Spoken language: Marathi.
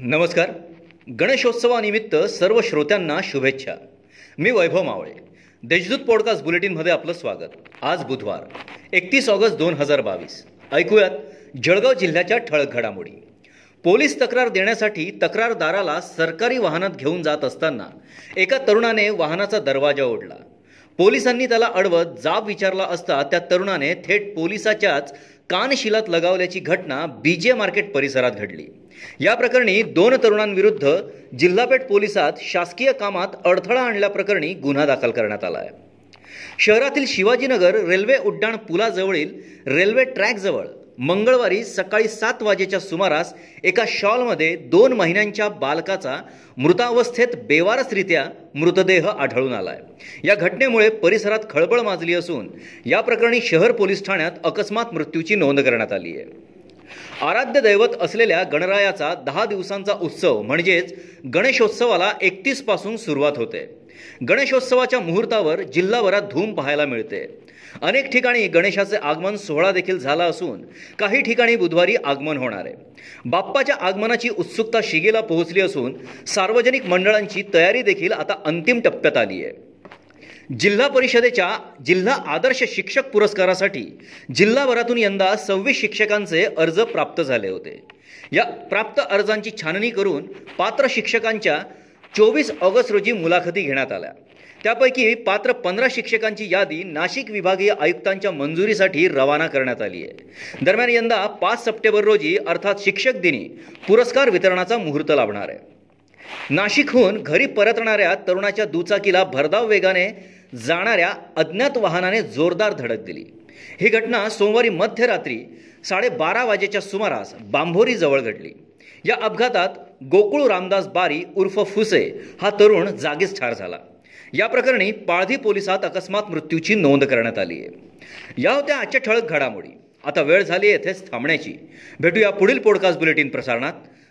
नमस्कार. गणेशोत्सवानिमित्त सर्व श्रोत्यांना शुभेच्छा. मी वैभव मावळे. देशदूत पॉडकास्ट बुलेटिनमध्ये आपलं स्वागत. आज बुधवार एकतीस ऑगस्ट दोन हजार बावीस. ऐकूयात जळगाव जिल्ह्याच्या ठळक घडामोडी. पोलीस तक्रार देण्यासाठी तक्रारदाराला सरकारी वाहनात घेऊन जात असताना एका तरुणाने वाहनाचा दरवाजा ओढला. पोलिसांनी त्याला अडवत जाब विचारला असता त्या तरुणाने थेट पोलिसाच्याच कानशिलात लगावल्याची घटना बीजे मार्केट परिसरात घडली. या प्रकरणी दोन तरुणांविरुद्ध जिल्हापेठ पोलिसात शासकीय कामात अडथळा आणल्याप्रकरणी गुन्हा दाखल करण्यात आला आहे शहरातील शिवाजीनगर रेल्वे उड्डाण पुलाजवळील रेल्वे ट्रॅकजवळ मंगळवारी सकाळी सात वाजेच्या सुमारास एका शॉलमध्ये दोन महिन्यांच्या बालकाचा मृतावस्थेत बेवारसरित्या मृतदेह आढळून आला आहे या घटनेमुळे परिसरात खळबळ माजली असून या प्रकरणी शहर पोलीस ठाण्यात अकस्मात मृत्यूची नोंद करण्यात आली आहे. आराध्य दैवत असलेल्या गणरायाचा दहा दिवसांचा उत्सव म्हणजेच गणेशोत्सवाला एकतीसपासून सुरुवात होते. गणेशोत्सवाच्या मुहूर्तावर जिल्हाभरात धूम पाहायला मिळते. अनेक ठिकाणी गणेशाचे आगमन सोहळा देखील झाला असून काही ठिकाणी बुधवारी आगमन होणार आहे. बाप्पाच्या आगमनाची उत्सुकता शिगेला पोहोचली असून सार्वजनिक मंडळांची तयारी देखील आता अंतिम टप्प्यात आली आहे. जिल्हा परिषदेच्या जिल्हा आदर्श शिक्षक पुरस्कारासाठी जिल्हाभरातून यंदा सव्वीस शिक्षकांचे अर्ज प्राप्त झाले होते. या प्राप्त अर्जांची छाननी करून पात्र शिक्षकांच्या चोवीस ऑगस्ट रोजी मुलाखती घेण्यात आल्या. त्यापैकी पात्र पंधरा शिक्षकांची यादी नाशिक विभागीय आयुक्तांच्या मंजुरीसाठी रवाना करण्यात आली आहे. दरम्यान यंदा पाच सप्टेंबर रोजी अर्थात शिक्षक दिनी पुरस्कार वितरणाचा मुहूर्त लाभणार आहे. नाशिकहून घरी परतणाऱ्या तरुणाच्या दुचाकीला भरधाव वेगाने जाणाऱ्या अज्ञात वाहनाने जोरदार धडक दिली. ही घटना सोमवारी मध्यरात्री साडेबारा वाजेच्या सुमारास बांभोरीजवळ घडली. या अपघातात गोकुळ रामदास बारी उर्फ फुसे हा तरुण जागीच ठार झाला. या प्रकरणी पाळधी पोलिसात अकस्मात मृत्यूची नोंद करण्यात आली आहे. या होत्या आजच्या ठळक घडामोडी. आता वेळ झाली येथेच थांबण्याची. भेटूया पुढील पॉडकास्ट बुलेटिन प्रसारणात.